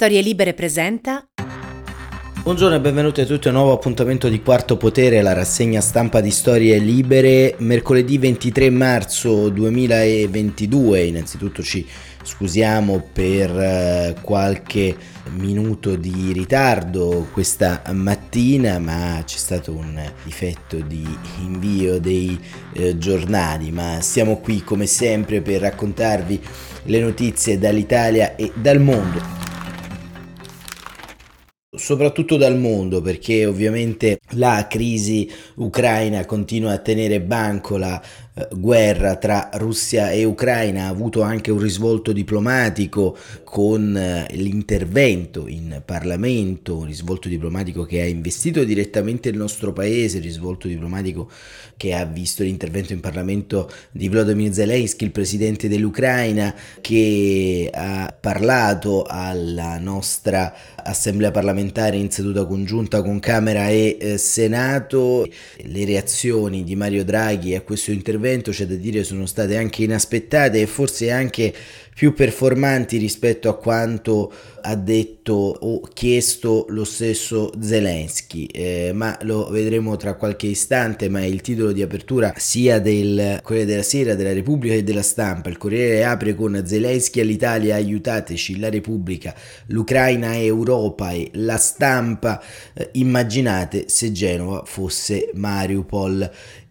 Storie Libere presenta. Buongiorno e benvenuti a tutti a un nuovo appuntamento di Quarto Potere, la rassegna stampa di Storie Libere, mercoledì 23 marzo 2022. Innanzitutto ci scusiamo per eh, qualche minuto di ritardo questa mattina, ma c'è stato un difetto di invio dei eh, giornali, ma siamo qui come sempre per raccontarvi le notizie dall'Italia e dal mondo soprattutto dal mondo perché ovviamente la crisi ucraina continua a tenere banco la guerra tra Russia e Ucraina ha avuto anche un risvolto diplomatico con eh, l'intervento in Parlamento, un risvolto diplomatico che ha investito direttamente il nostro paese, risvolto diplomatico che ha visto l'intervento in Parlamento di Vladimir Zelensky, il presidente dell'Ucraina, che ha parlato alla nostra assemblea parlamentare in seduta congiunta con Camera e eh, Senato. Le reazioni di Mario Draghi a questo intervento intervento, c'è da dire, sono state anche inaspettate e forse anche più performanti rispetto a quanto ha detto o chiesto lo stesso Zelensky, eh, ma lo vedremo tra qualche istante, ma il titolo di apertura sia del Corriere della Sera, della Repubblica e della Stampa. Il Corriere apre con Zelensky all'Italia, aiutateci, la Repubblica, l'Ucraina è Europa e la Stampa, eh, immaginate se Genova fosse Mariupol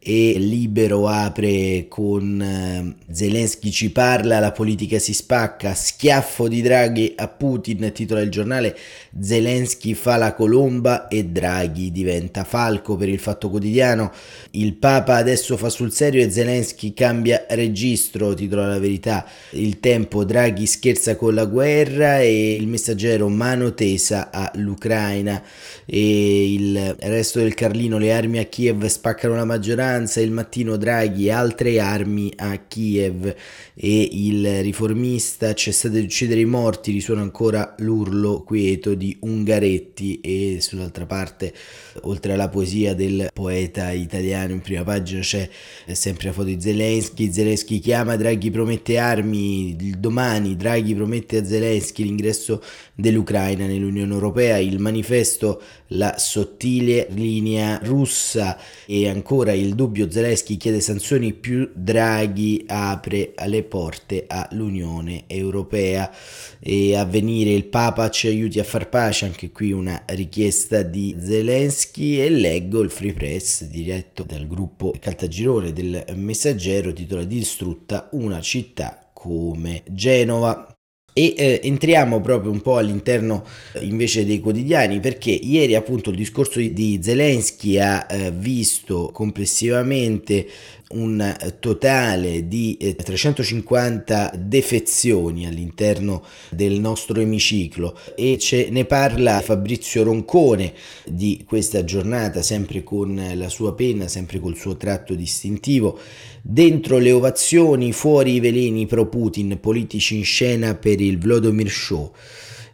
e Libero apre con eh, Zelensky ci parla, la politica si spacca, schiaffo di Draghi a Putin, titola il giornale, Zelensky fa la colomba e Draghi diventa falco per il fatto quotidiano, il Papa adesso fa sul serio e Zelensky cambia registro, titola la verità, il tempo Draghi scherza con la guerra e il messaggero mano tesa all'Ucraina e il resto del Carlino, le armi a Kiev spaccano la maggioranza, speranza il mattino Draghi altre armi a Kiev. E il riformista cessate di uccidere i morti risuona ancora l'urlo quieto di Ungaretti. E sull'altra parte oltre alla poesia del poeta italiano in prima pagina c'è sempre la foto di Zelensky. Zelensky chiama Draghi promette armi. Domani Draghi promette a Zelensky l'ingresso dell'Ucraina nell'Unione Europea. Il manifesto la sottile linea russa. E ancora il dubbio Zelensky chiede sanzioni più Draghi apre le porte all'Unione Europea. E a venire il Papa ci aiuti a far pace anche qui una richiesta di Zelensky. E leggo il free press diretto dal gruppo Caltagirone del Messaggero titola distrutta una città come Genova e eh, entriamo proprio un po' all'interno eh, invece dei quotidiani perché ieri appunto il discorso di Zelensky ha eh, visto complessivamente un totale di 350 eh, defezioni all'interno del nostro emiciclo e ce ne parla Fabrizio Roncone di questa giornata sempre con la sua penna, sempre col suo tratto distintivo. Dentro le ovazioni, fuori i veleni pro Putin, politici in scena per il Vladimir Show.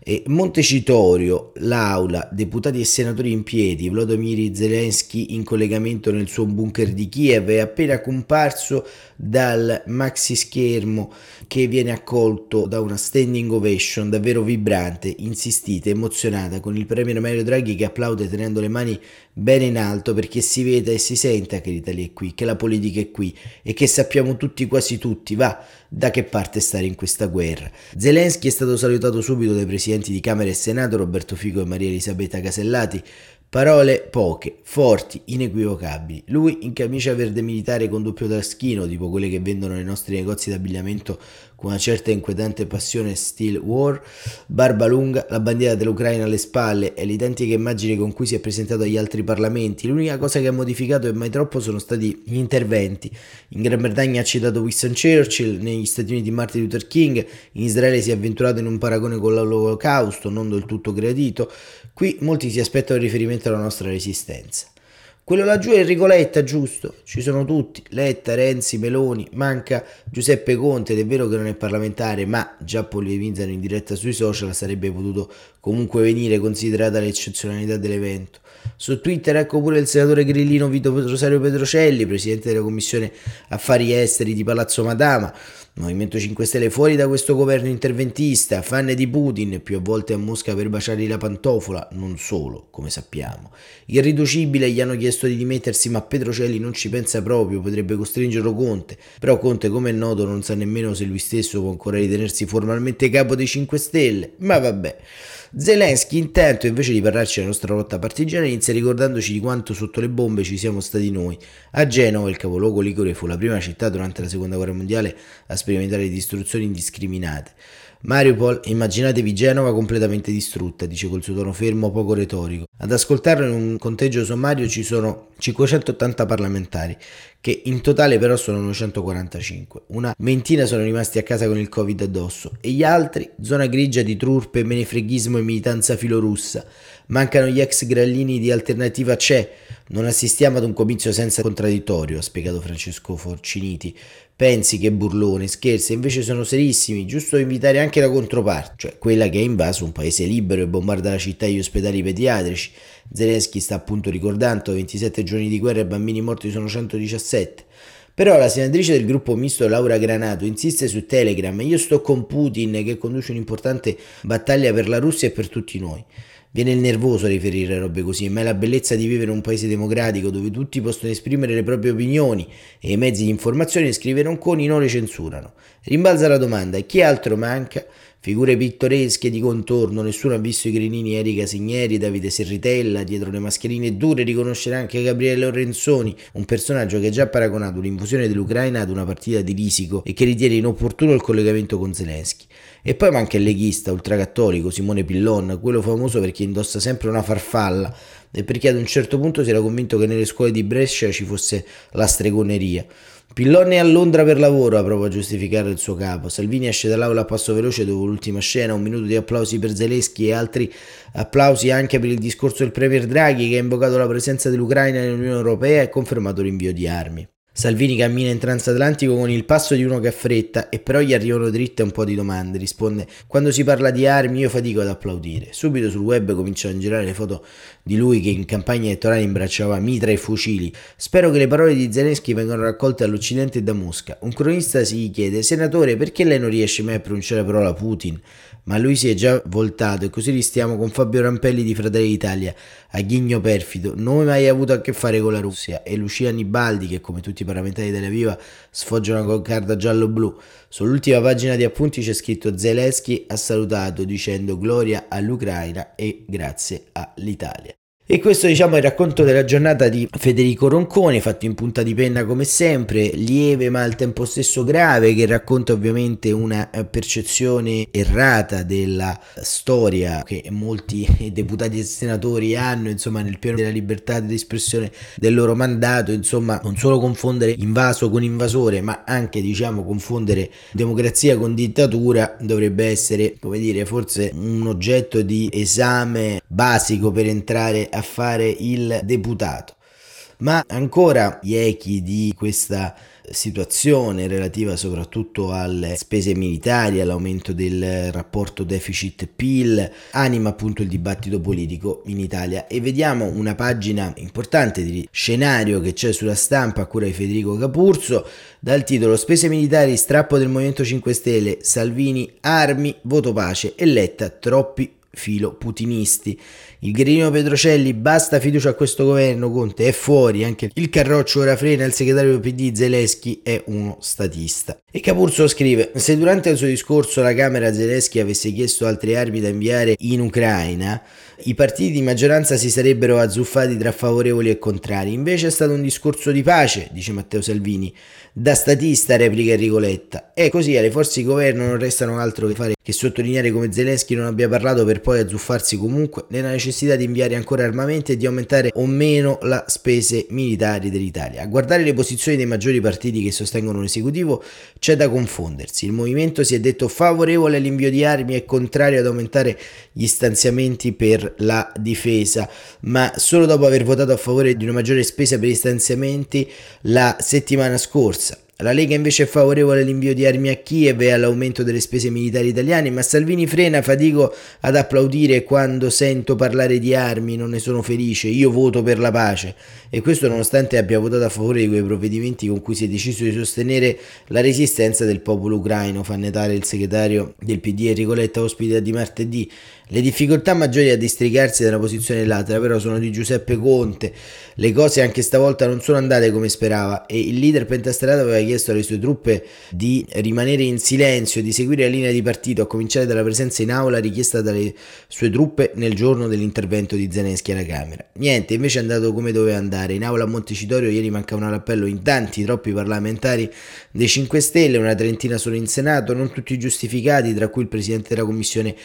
E Montecitorio, l'aula, deputati e senatori in piedi, Vladimir Zelensky in collegamento nel suo bunker di Kiev è appena comparso dal maxi schermo che viene accolto da una standing ovation davvero vibrante, insistita, emozionata con il premier Mario Draghi che applaude tenendo le mani bene in alto perché si veda e si senta che l'Italia è qui, che la politica è qui e che sappiamo tutti, quasi tutti, va, da che parte stare in questa guerra. Zelensky è stato salutato subito dai presidenti di Camera e Senato Roberto Fico e Maria Elisabetta Casellati Parole poche, forti, inequivocabili. Lui in camicia verde militare con doppio taschino, tipo quelle che vendono nei nostri negozi d'abbigliamento con una certa inquietante passione steel war, barba lunga, la bandiera dell'Ucraina alle spalle e l'identiche immagini con cui si è presentato agli altri parlamenti. L'unica cosa che ha modificato e mai troppo sono stati gli interventi. In Gran Bretagna ha citato Winston Churchill, negli Stati Uniti Martin Luther King, in Israele si è avventurato in un paragone con l'olocausto, non del tutto gradito. Qui molti si aspettano riferimento alla nostra resistenza. Quello laggiù è Enrico Letta, giusto? Ci sono tutti, Letta, Renzi, Meloni, manca Giuseppe Conte ed è vero che non è parlamentare, ma già polemizzano in diretta sui social, sarebbe potuto comunque venire considerata l'eccezionalità dell'evento. Su Twitter ecco pure il senatore grillino Vito Rosario Petrocelli, presidente della commissione affari esteri di Palazzo Madama, Movimento 5 Stelle fuori da questo governo interventista, fan di Putin, più a volte a Mosca per baciargli la pantofola, non solo, come sappiamo. Irriducibile gli hanno chiesto di dimettersi, ma Petrocelli non ci pensa proprio, potrebbe costringerlo Conte. Però Conte, come è noto, non sa nemmeno se lui stesso può ancora ritenersi formalmente capo dei 5 Stelle. Ma vabbè. Zelensky intanto invece di parlarci della nostra rotta partigiana inizia ricordandoci di quanto sotto le bombe ci siamo stati noi. A Genova, il capoluogo ligure fu la prima città durante la seconda guerra mondiale a sperimentare distruzioni indiscriminate. Mariupol, immaginatevi Genova completamente distrutta, dice col suo tono fermo poco retorico. Ad ascoltarlo in un conteggio sommario ci sono 580 parlamentari, che in totale però sono 945. Una ventina sono rimasti a casa con il Covid addosso e gli altri, zona grigia di trurpe, menefreghismo e militanza filorussa. Mancano gli ex grallini di Alternativa C'è. Non assistiamo ad un comizio senza contraddittorio, ha spiegato Francesco Forciniti. Pensi che burlone, scherzi, invece sono serissimi, giusto invitare anche la controparte, cioè quella che ha invaso un paese libero e bombarda la città e gli ospedali pediatrici. Zelensky sta appunto ricordando 27 giorni di guerra e bambini morti sono 117. Però la senatrice del gruppo misto Laura Granato insiste su Telegram, io sto con Putin che conduce un'importante battaglia per la Russia e per tutti noi. Viene il nervoso a riferire robe così, ma è la bellezza di vivere in un paese democratico dove tutti possono esprimere le proprie opinioni e i mezzi di informazione scrive Ronconi non le censurano. Rimbalza la domanda, e chi altro manca? Figure pittoresche di contorno, nessuno ha visto i grenini Erika Signeri, Davide Serritella, dietro le mascherine dure riconoscerà anche Gabriele Lorenzoni, un personaggio che ha già paragonato l'invasione dell'Ucraina ad una partita di risico e che ritiene inopportuno il collegamento con Zelensky. E poi manca il leghista ultracattolico Simone Pillon, quello famoso perché indossa sempre una farfalla e perché ad un certo punto si era convinto che nelle scuole di Brescia ci fosse la stregoneria. Pillon è a Londra per lavoro, ha provato a giustificare il suo capo. Salvini esce dall'aula a passo veloce dopo l'ultima scena, un minuto di applausi per Zelensky e altri applausi anche per il discorso del Premier Draghi che ha invocato la presenza dell'Ucraina nell'Unione Europea e confermato l'invio di armi. Salvini cammina in transatlantico con il passo di uno che ha fretta e però gli arrivano dritte un po' di domande. Risponde: Quando si parla di armi io fatico ad applaudire. Subito sul web cominciano a girare le foto di lui che in campagna elettorale imbracciava mitra e fucili. Spero che le parole di Zelensky vengano raccolte all'Occidente e da Mosca. Un cronista si chiede: Senatore, perché lei non riesce mai a pronunciare la parola Putin? Ma lui si è già voltato e così ristiamo con Fabio Rampelli di Fratelli d'Italia, a Ghigno Perfido, non mai avuto a che fare con la Russia, e Lucia Nibaldi che come tutti i parlamentari della Viva sfoggiano con carta giallo-blu. Sull'ultima pagina di appunti c'è scritto Zelensky ha salutato dicendo gloria all'Ucraina e grazie all'Italia. E questo diciamo è il racconto della giornata di Federico Ronconi, fatto in punta di penna come sempre, lieve ma al tempo stesso grave, che racconta ovviamente una eh, percezione errata della storia che molti deputati e senatori hanno, insomma, nel pieno della libertà di espressione del loro mandato, insomma, non solo confondere invaso con invasore, ma anche, diciamo, confondere democrazia con dittatura dovrebbe essere, come dire, forse un oggetto di esame basico per entrare a fare il deputato. Ma ancora gli echi di questa situazione relativa soprattutto alle spese militari, all'aumento del rapporto deficit-PIL, anima appunto il dibattito politico in Italia e vediamo una pagina importante di scenario che c'è sulla stampa a cura di Federico Capurso dal titolo Spese militari, strappo del Movimento 5 Stelle, Salvini, armi, voto pace e Letta, troppi filo putinisti. Il Gherino Petrocelli, basta fiducia a questo governo, Conte è fuori, anche il Carroccio ora frena, il segretario PD Zelensky è uno statista. E Capurso scrive, se durante il suo discorso la Camera Zelensky avesse chiesto altre armi da inviare in Ucraina, i partiti di maggioranza si sarebbero azzuffati tra favorevoli e contrari, invece è stato un discorso di pace, dice Matteo Salvini, da statista replica Enrico Letta. E così alle forze di governo non restano altro che fare che sottolineare come Zelensky non abbia parlato per poi azzuffarsi comunque nella necessità di inviare ancora armamenti e di aumentare o meno le spese militari dell'Italia. A guardare le posizioni dei maggiori partiti che sostengono l'esecutivo c'è da confondersi. Il movimento si è detto favorevole all'invio di armi e contrario ad aumentare gli stanziamenti per la difesa, ma solo dopo aver votato a favore di una maggiore spesa per gli stanziamenti la settimana scorsa. La Lega invece è favorevole all'invio di armi a Kiev e all'aumento delle spese militari italiane, ma Salvini frena, fatico ad applaudire quando sento parlare di armi, non ne sono felice, io voto per la pace. E questo nonostante abbia votato a favore di quei provvedimenti con cui si è deciso di sostenere la resistenza del popolo ucraino, fa netare il segretario del PD Enrico Letta ospite di martedì. Le difficoltà maggiori a districarsi dalla posizione latere però sono di Giuseppe Conte. Le cose anche stavolta non sono andate come sperava e il leader pentastellato aveva chiesto alle sue truppe di rimanere in silenzio di seguire la linea di partito, a cominciare dalla presenza in aula richiesta dalle sue truppe nel giorno dell'intervento di Zelensky alla Camera. Niente, invece è andato come doveva andare. In aula a Montecitorio ieri mancava un appello in tanti, troppi parlamentari dei 5 Stelle, una trentina solo in Senato, non tutti giustificati, tra cui il presidente della commissione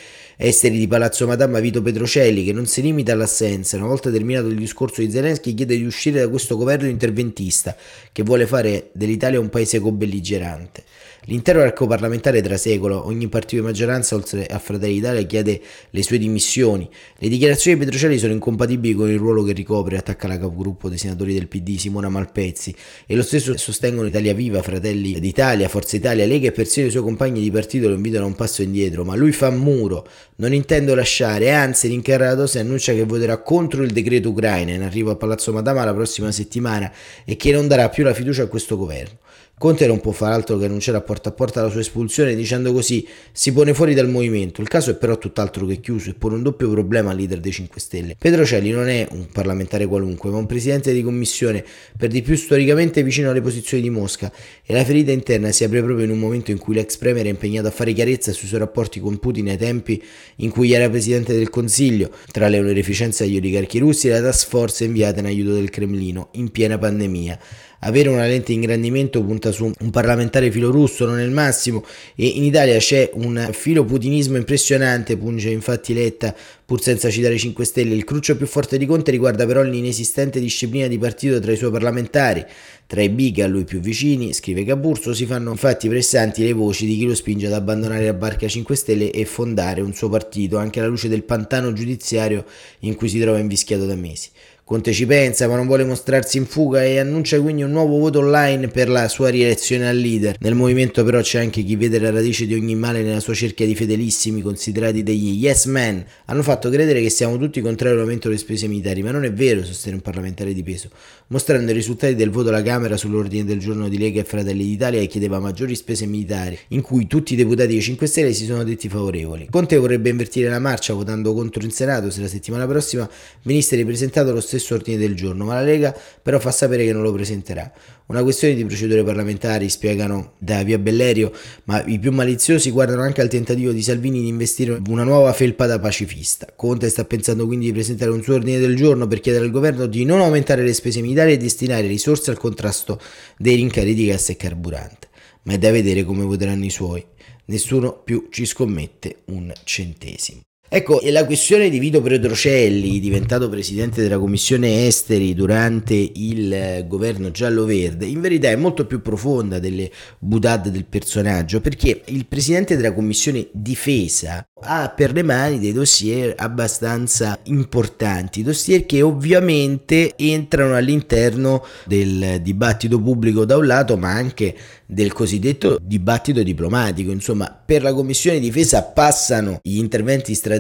esteri di Palazzo Madama Vito Petrocelli, che non si limita all'assenza. Una volta terminato il discorso di Zelensky, chiede di uscire da questo governo interventista che vuole fare dell'Italia un paese co-belligerante. L'intero arco parlamentare trasecolo, ogni partito di maggioranza, oltre a Fratelli d'Italia, chiede le sue dimissioni. Le dichiarazioni di Petrocelli sono incompatibili con il ruolo che ricopre, attacca la capogruppo dei senatori del PD Simona Malpezzi. E lo stesso sostengono Italia Viva, Fratelli d'Italia, Forza Italia, Lega e persino i suoi compagni di partito lo invitano a un passo indietro, ma lui fa muro, non intendo lasciare, anzi l'incarnato si annuncia che voterà contro il decreto Ucraina. In arrivo a Palazzo Madama la prossima settimana e che non darà più la fiducia a questo governo. Conte non può fare altro che annunciare a porta a porta la sua espulsione dicendo così si pone fuori dal movimento. Il caso è però tutt'altro che chiuso e pone un doppio problema al leader dei 5 Stelle. Petrocelli non è un parlamentare qualunque, ma un presidente di commissione per di più storicamente vicino alle posizioni di Mosca e la ferita interna si apre proprio in un momento in cui l'ex premier è impegnato a fare chiarezza sui suoi rapporti con Putin ai tempi in cui era presidente del Consiglio, tra le onorificenze agli oligarchi russi e la task force inviata in aiuto del Cremlino in piena pandemia avere una lente di ingrandimento punta su un parlamentare filorusso, non è il massimo, e in Italia c'è un filoputinismo impressionante, punge infatti Letta, pur senza citare i 5 Stelle. Il cruccio più forte di Conte riguarda però l'inesistente disciplina di partito tra i suoi parlamentari. Tra i big a lui più vicini, scrive Caburso, si fanno infatti pressanti le voci di chi lo spinge ad abbandonare la barca 5 Stelle e fondare un suo partito, anche alla luce del pantano giudiziario in cui si trova invischiato da mesi. Conte ci pensa ma non vuole mostrarsi in fuga e annuncia quindi un nuovo voto online per la sua rielezione al leader. Nel movimento però c'è anche chi vede la radice di ogni male nella sua cerchia di fedelissimi considerati degli yes men. Hanno fatto credere che siamo tutti contrari all'aumento delle spese militari, ma non è vero, sostiene un parlamentare di peso, mostrando i risultati del voto alla Camera sull'ordine del giorno di Lega e Fratelli d'Italia che chiedeva maggiori spese militari, in cui tutti i deputati dei 5 Stelle si sono detti favorevoli. Conte vorrebbe invertire la marcia votando contro in Senato se la settimana prossima venisse ripresentato lo stesso stesso ordine del giorno, ma la Lega però fa sapere che non lo presenterà. Una questione di procedure parlamentari, spiegano da Via Bellerio, ma i più maliziosi guardano anche al tentativo di Salvini di investire una nuova felpa da pacifista. Conte sta pensando quindi di presentare un suo ordine del giorno per chiedere al governo di non aumentare le spese militari e destinare risorse al contrasto dei rincari di gas e carburante. Ma è da vedere come voteranno i suoi. Nessuno più ci scommette un centesimo. Ecco, la questione di Vito Pedrocelli, diventato presidente della commissione esteri durante il eh, governo giallo-verde, in verità è molto più profonda delle butade del personaggio, perché il presidente della commissione difesa ha per le mani dei dossier abbastanza importanti, dossier che ovviamente entrano all'interno del dibattito pubblico da un lato, ma anche del cosiddetto dibattito diplomatico. Insomma, per la Commissione difesa passano gli interventi strategici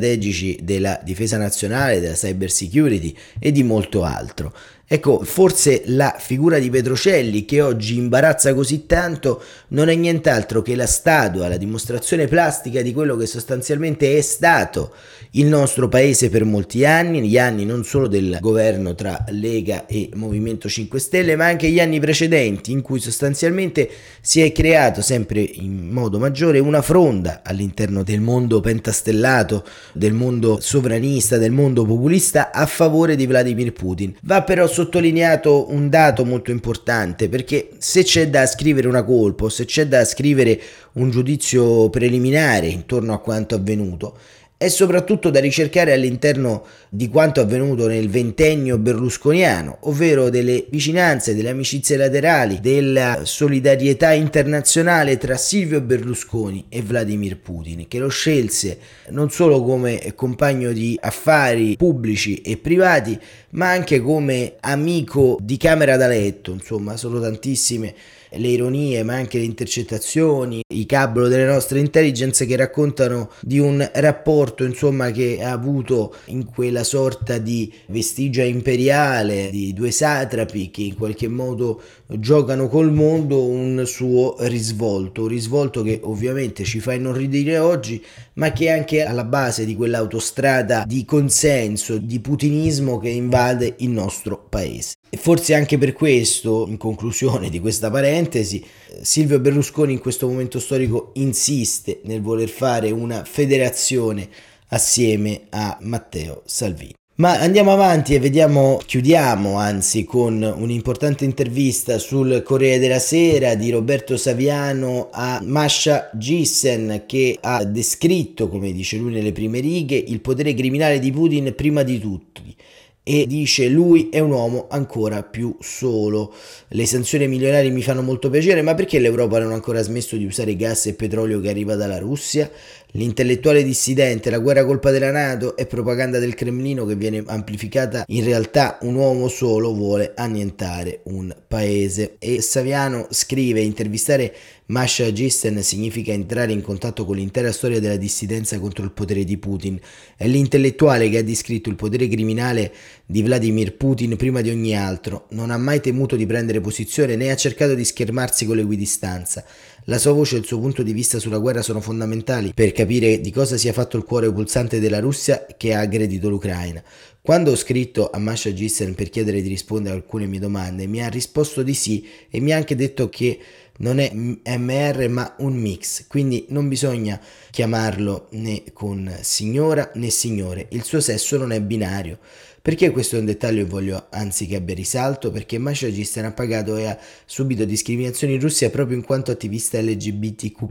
della difesa nazionale, della cyber security e di molto altro. Ecco, forse la figura di Petrocelli che oggi imbarazza così tanto non è nient'altro che la statua, la dimostrazione plastica di quello che sostanzialmente è stato il nostro paese per molti anni, gli anni non solo del governo tra Lega e Movimento 5 Stelle, ma anche gli anni precedenti in cui sostanzialmente si è creato sempre in modo maggiore una fronda all'interno del mondo pentastellato, del mondo sovranista, del mondo populista a favore di Vladimir Putin. Va però sottolineato un dato molto importante perché se c'è da scrivere una colpa se c'è da scrivere un giudizio preliminare intorno a quanto avvenuto, è soprattutto da ricercare all'interno di quanto avvenuto nel ventennio berlusconiano, ovvero delle vicinanze, delle amicizie laterali, della solidarietà internazionale tra Silvio Berlusconi e Vladimir Putin, che lo scelse non solo come compagno di affari pubblici e privati, ma anche come amico di camera da letto, insomma, sono tantissime le ironie ma anche le intercettazioni, i cabolo delle nostre intelligence che raccontano di un rapporto insomma che ha avuto in quella sorta di vestigia imperiale di due satrapi che in qualche modo giocano col mondo un suo risvolto, un risvolto che ovviamente ci fa inorridire oggi ma che è anche alla base di quell'autostrada di consenso, di putinismo che invade il nostro paese. E forse anche per questo, in conclusione di questa parentesi, Silvio Berlusconi in questo momento storico insiste nel voler fare una federazione assieme a Matteo Salvini. Ma andiamo avanti e vediamo, chiudiamo anzi con un'importante intervista sul Corriere della Sera di Roberto Saviano a Masha Gissen che ha descritto, come dice lui nelle prime righe, il potere criminale di Putin prima di tutti e dice lui è un uomo ancora più solo. Le sanzioni milionari mi fanno molto piacere, ma perché l'Europa non ha ancora smesso di usare gas e petrolio che arriva dalla Russia? L'intellettuale dissidente, la guerra colpa della Nato è propaganda del Cremlino che viene amplificata. In realtà un uomo solo vuole annientare un paese. E Saviano scrive, intervistare Masha Gisten significa entrare in contatto con l'intera storia della dissidenza contro il potere di Putin. È l'intellettuale che ha descritto il potere criminale di Vladimir Putin prima di ogni altro. Non ha mai temuto di prendere posizione né ha cercato di schermarsi con l'equidistanza. La sua voce e il suo punto di vista sulla guerra sono fondamentali per capire di cosa sia fatto il cuore pulsante della Russia che ha aggredito l'Ucraina. Quando ho scritto a Masha Gissen per chiedere di rispondere a alcune mie domande, mi ha risposto di sì e mi ha anche detto che non è MR ma un mix, quindi non bisogna chiamarlo né con signora né signore, il suo sesso non è binario. Perché questo è un dettaglio che voglio anzi che abbia risalto? Perché Masha Gistan ha pagato e ha subito discriminazioni in Russia proprio in quanto attivista LGBTQ+.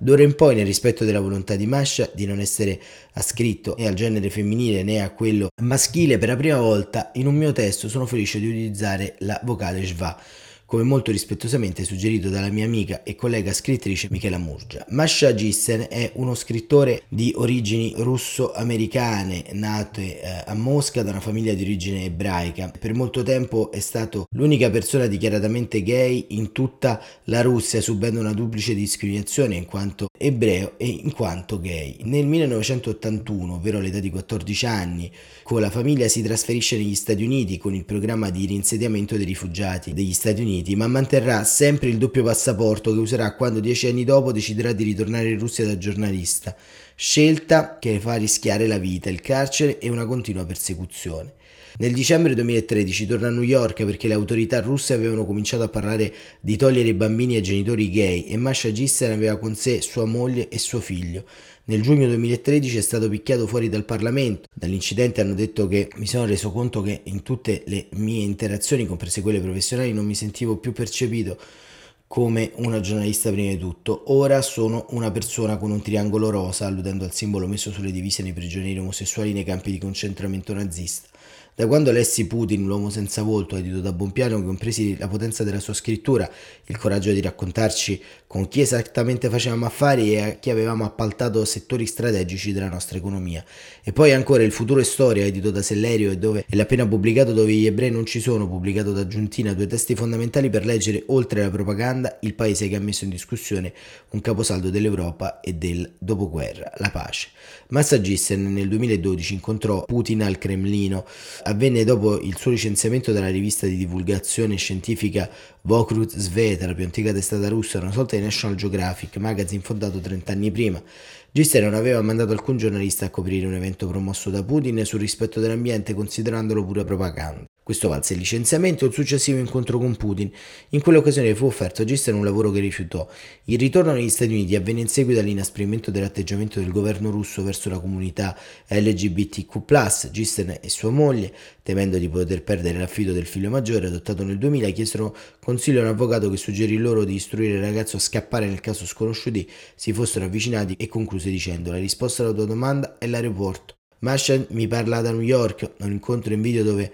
D'ora in poi, nel rispetto della volontà di Masha di non essere ascritto né al genere femminile né a quello maschile, per la prima volta in un mio testo sono felice di utilizzare la vocale schwa come molto rispettosamente suggerito dalla mia amica e collega scrittrice Michela Murgia. Masha Gissen è uno scrittore di origini russo-americane, nato eh, a Mosca da una famiglia di origine ebraica. Per molto tempo è stato l'unica persona dichiaratamente gay in tutta la Russia, subendo una duplice discriminazione in quanto ebreo e in quanto gay. Nel 1981, ovvero all'età di 14 anni, con la famiglia si trasferisce negli Stati Uniti con il programma di reinsediamento dei rifugiati degli Stati Uniti Uniti, ma manterrà sempre il doppio passaporto che userà quando dieci anni dopo deciderà di ritornare in Russia da giornalista, scelta che fa rischiare la vita, il carcere e una continua persecuzione. Nel dicembre 2013 torna a New York perché le autorità russe avevano cominciato a parlare di togliere i bambini ai genitori gay e Masha Gissen aveva con sé sua moglie e suo figlio. Nel giugno 2013 è stato picchiato fuori dal Parlamento. Dall'incidente hanno detto che mi sono reso conto che in tutte le mie interazioni, comprese quelle professionali, non mi sentivo più percepito come una giornalista prima di tutto. Ora sono una persona con un triangolo rosa, alludendo al simbolo messo sulle divise nei prigionieri omosessuali nei campi di concentramento nazista. Da quando lessi Putin, l'uomo senza volto, edito da Bompiano, compresi la potenza della sua scrittura, il coraggio di raccontarci con chi esattamente facevamo affari e a chi avevamo appaltato settori strategici della nostra economia. E poi ancora Il futuro è storia, edito da Sellerio e dove è l'appena pubblicato dove gli ebrei non ci sono, pubblicato da Giuntina, due testi fondamentali per leggere, oltre alla propaganda, il paese che ha messo in discussione un caposaldo dell'Europa e del dopoguerra, la pace. Massa Gissen nel 2012 incontrò Putin al Cremlino avvenne dopo il suo licenziamento dalla rivista di divulgazione scientifica Vokrut Sveta, la più antica testata russa, una sorta di National Geographic, magazine fondato 30 anni prima. Gister non aveva mandato alcun giornalista a coprire un evento promosso da Putin sul rispetto dell'ambiente, considerandolo pura propaganda. Questo valse il licenziamento e il successivo incontro con Putin. In quell'occasione fu offerto a Gister un lavoro che rifiutò. Il ritorno negli Stati Uniti avvenne in seguito all'inasprimento dell'atteggiamento del governo russo verso la comunità LGBTQ+. Gister e sua moglie, temendo di poter perdere l'affido del figlio maggiore adottato nel 2000, chiesero consiglio a un avvocato che suggerì loro di istruire il ragazzo a scappare nel caso sconosciuti si fossero avvicinati e concluse dicendo la risposta alla tua domanda è l'aeroporto. Marshall mi parla da New York, un incontro in video dove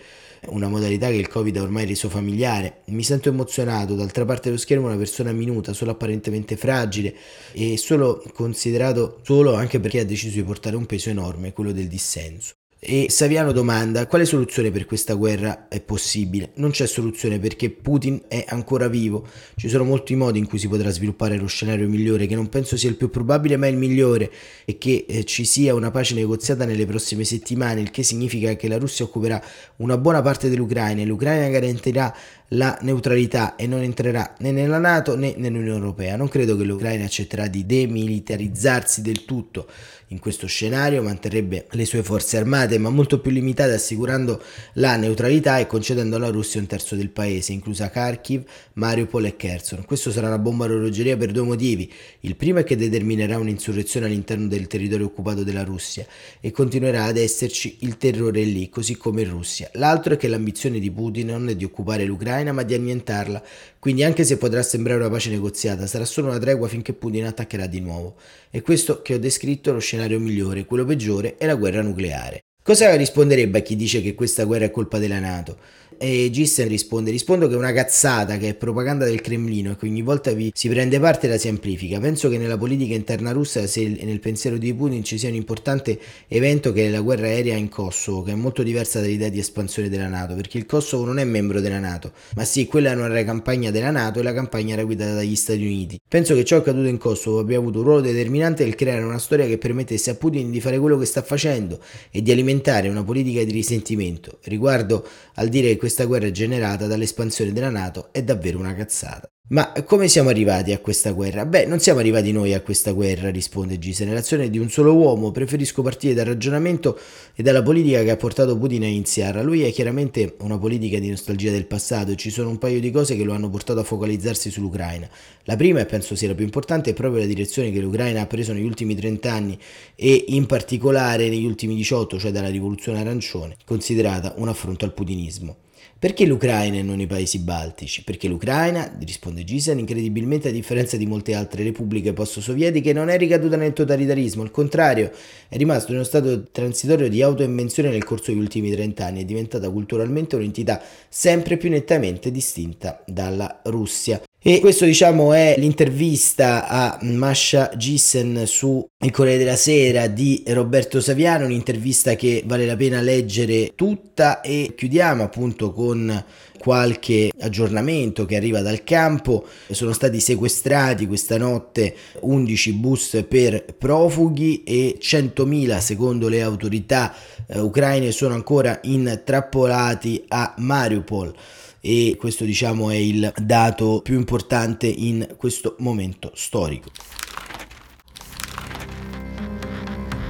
una modalità che il Covid ha ormai reso familiare. Mi sento emozionato, d'altra parte dello schermo una persona minuta, solo apparentemente fragile e solo considerato solo anche perché ha deciso di portare un peso enorme, quello del dissenso. E Saviano domanda quale soluzione per questa guerra è possibile? Non c'è soluzione perché Putin è ancora vivo, ci sono molti modi in cui si potrà sviluppare lo scenario migliore che non penso sia il più probabile ma il migliore e che eh, ci sia una pace negoziata nelle prossime settimane, il che significa che la Russia occuperà una buona parte dell'Ucraina e l'Ucraina garantirà la neutralità e non entrerà né nella Nato né nell'Unione Europea. Non credo che l'Ucraina accetterà di demilitarizzarsi del tutto in questo scenario, manterrebbe le sue forze armate ma molto più limitate assicurando la neutralità e concedendo alla Russia un terzo del paese, inclusa Kharkiv, Mariupol e Kherson. Questo sarà una bomba orologeria per due motivi. Il primo è che determinerà un'insurrezione all'interno del territorio occupato della Russia e continuerà ad esserci il terrore lì, così come in Russia. L'altro è che l'ambizione di Putin non è di occupare l'Ucraina ma di annientarla, quindi anche se potrà sembrare una pace negoziata, sarà solo una tregua finché Putin attaccherà di nuovo. E questo che ho descritto è lo scenario migliore, quello peggiore è la guerra nucleare. Cosa risponderebbe a chi dice che questa guerra è colpa della Nato? E Gissen risponde: Rispondo che è una cazzata, che è propaganda del Cremlino e che ogni volta vi si prende parte e la si amplifica. Penso che nella politica interna russa e nel pensiero di Putin ci sia un importante evento che è la guerra aerea in Kosovo, che è molto diversa dall'idea di espansione della Nato, perché il Kosovo non è membro della Nato, ma sì, quella non era campagna della Nato e la campagna era guidata dagli Stati Uniti. Penso che ciò accaduto in Kosovo abbia avuto un ruolo determinante nel creare una storia che permettesse a Putin di fare quello che sta facendo e di alimentare una politica di risentimento. Riguardo al dire che questa guerra generata dall'espansione della Nato è davvero una cazzata. Ma come siamo arrivati a questa guerra? Beh, non siamo arrivati noi a questa guerra, risponde Gise. Nell'azione di un solo uomo preferisco partire dal ragionamento e dalla politica che ha portato Putin a iniziarla. Lui è chiaramente una politica di nostalgia del passato e ci sono un paio di cose che lo hanno portato a focalizzarsi sull'Ucraina. La prima, e penso sia la più importante, è proprio la direzione che l'Ucraina ha preso negli ultimi 30 anni e in particolare negli ultimi 18, cioè dalla rivoluzione arancione, considerata un affronto al putinismo. Perché l'Ucraina e non i paesi baltici? Perché l'Ucraina, risponde Gisan, incredibilmente a differenza di molte altre repubbliche post-sovietiche, non è ricaduta nel totalitarismo, al contrario, è rimasto in uno stato transitorio di autoinvenzione nel corso degli ultimi trent'anni è diventata culturalmente un'entità sempre più nettamente distinta dalla Russia. E questo diciamo è l'intervista a Masha Gissen su Il Corriere della Sera di Roberto Saviano, un'intervista che vale la pena leggere tutta e chiudiamo appunto con qualche aggiornamento che arriva dal campo. Sono stati sequestrati questa notte 11 bus per profughi e 100.000 secondo le autorità eh, ucraine sono ancora intrappolati a Mariupol e questo diciamo è il dato più importante in questo momento storico.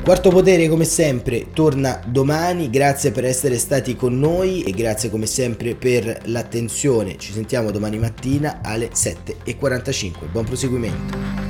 Quarto Potere come sempre torna domani, grazie per essere stati con noi e grazie come sempre per l'attenzione. Ci sentiamo domani mattina alle 7.45. Buon proseguimento.